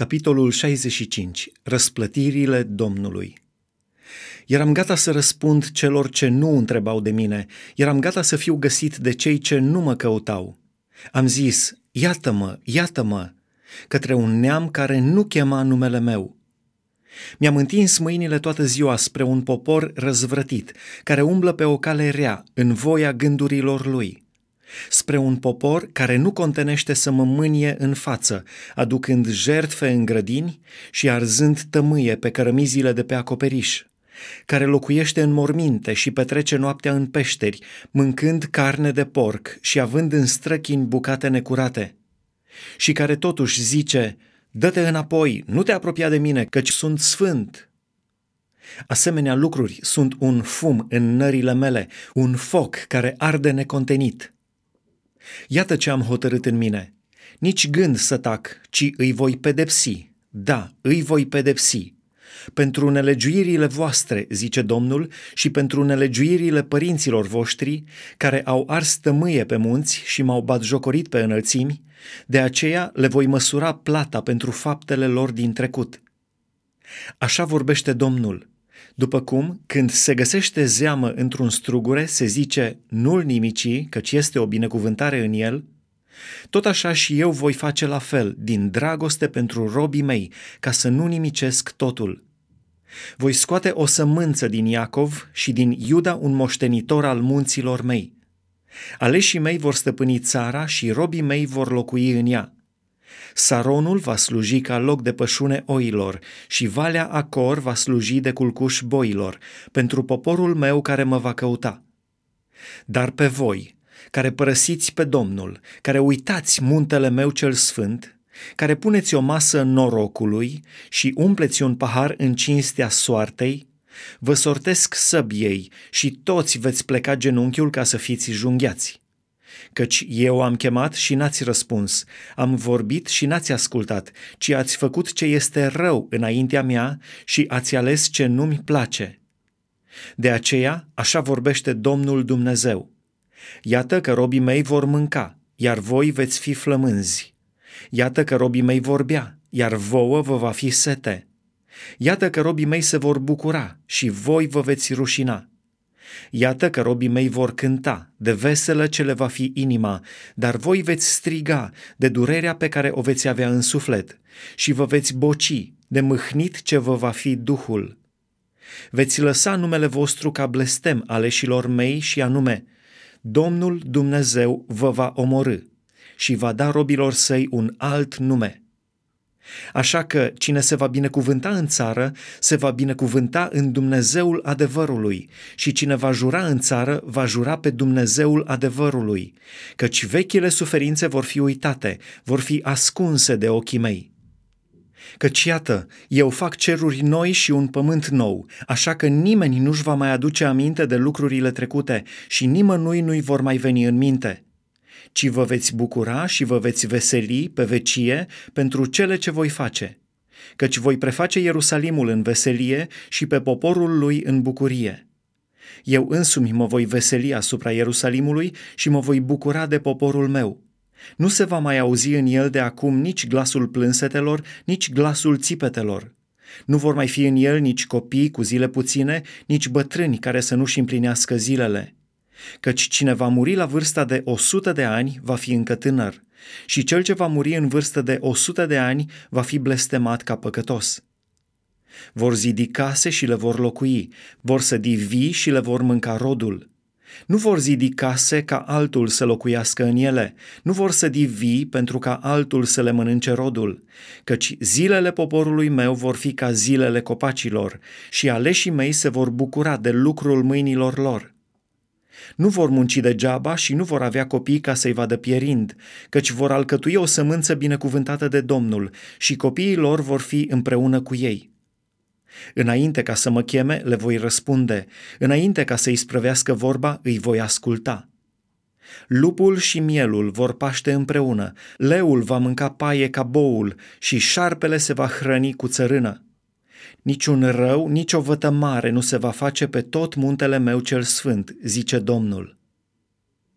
Capitolul 65. Răsplătirile Domnului. Eram gata să răspund celor ce nu întrebau de mine, eram gata să fiu găsit de cei ce nu mă căutau. Am zis, iată-mă, iată-mă, către un neam care nu chema numele meu. Mi-am întins mâinile toată ziua spre un popor răzvrătit, care umblă pe o cale rea, în voia gândurilor lui spre un popor care nu contenește să mă mânie în față, aducând jertfe în grădini și arzând tămâie pe cărămizile de pe acoperiș, care locuiește în morminte și petrece noaptea în peșteri, mâncând carne de porc și având în străchini bucate necurate, și care totuși zice, dă-te înapoi, nu te apropia de mine, căci sunt sfânt. Asemenea lucruri sunt un fum în nările mele, un foc care arde necontenit. Iată ce am hotărât în mine. Nici gând să tac, ci îi voi pedepsi. Da, îi voi pedepsi. Pentru nelegiuirile voastre, zice Domnul, și pentru nelegiuirile părinților voștri, care au ars tămâie pe munți și m-au batjocorit pe înălțimi, de aceea le voi măsura plata pentru faptele lor din trecut. Așa vorbește Domnul. După cum, când se găsește zeamă într-un strugure, se zice nu-l nimici, căci este o binecuvântare în el, tot așa și eu voi face la fel, din dragoste pentru robii mei, ca să nu nimicesc totul. Voi scoate o sămânță din Iacov și din Iuda un moștenitor al munților mei. Aleșii mei vor stăpâni țara și robii mei vor locui în ea. Saronul va sluji ca loc de pășune oilor și Valea Acor va sluji de culcuș boilor, pentru poporul meu care mă va căuta. Dar pe voi, care părăsiți pe Domnul, care uitați muntele meu cel sfânt, care puneți o masă norocului și umpleți un pahar în cinstea soartei, vă sortesc săbiei și toți veți pleca genunchiul ca să fiți junghiați. Căci eu am chemat și n-ați răspuns, am vorbit și n-ați ascultat, ci ați făcut ce este rău înaintea mea și ați ales ce nu-mi place. De aceea, așa vorbește Domnul Dumnezeu. Iată că robii mei vor mânca, iar voi veți fi flămânzi. Iată că robii mei vor bea, iar vouă vă va fi sete. Iată că robii mei se vor bucura și voi vă veți rușina. Iată că robii mei vor cânta, de veselă ce le va fi inima, dar voi veți striga de durerea pe care o veți avea în suflet și vă veți boci de mâhnit ce vă va fi Duhul. Veți lăsa numele vostru ca blestem aleșilor mei și anume, Domnul Dumnezeu vă va omorâ și va da robilor săi un alt nume – Așa că cine se va binecuvânta în țară, se va binecuvânta în Dumnezeul adevărului și cine va jura în țară, va jura pe Dumnezeul adevărului, căci vechile suferințe vor fi uitate, vor fi ascunse de ochii mei. Căci iată, eu fac ceruri noi și un pământ nou, așa că nimeni nu-și va mai aduce aminte de lucrurile trecute și nimănui nu-i vor mai veni în minte – ci vă veți bucura și vă veți veseli pe vecie pentru cele ce voi face, căci voi preface Ierusalimul în veselie și pe poporul lui în bucurie. Eu însumi mă voi veseli asupra Ierusalimului și mă voi bucura de poporul meu. Nu se va mai auzi în el de acum nici glasul plânsetelor, nici glasul țipetelor. Nu vor mai fi în el nici copii cu zile puține, nici bătrâni care să nu-și împlinească zilele Căci cine va muri la vârsta de 100 de ani va fi încă tânăr și cel ce va muri în vârstă de 100 de ani va fi blestemat ca păcătos. Vor zidi case și le vor locui, vor sădi vii și le vor mânca rodul. Nu vor zidi case ca altul să locuiască în ele, nu vor sădi vii pentru ca altul să le mănânce rodul, căci zilele poporului meu vor fi ca zilele copacilor și aleșii mei se vor bucura de lucrul mâinilor lor. Nu vor munci degeaba și nu vor avea copii ca să-i vadă pierind, căci vor alcătui o sămânță binecuvântată de Domnul și copiii lor vor fi împreună cu ei. Înainte ca să mă cheme, le voi răspunde, înainte ca să-i sprăvească vorba, îi voi asculta. Lupul și mielul vor paște împreună, leul va mânca paie ca boul și șarpele se va hrăni cu țărână. Niciun rău, nicio vătămare nu se va face pe tot muntele meu cel sfânt, zice Domnul.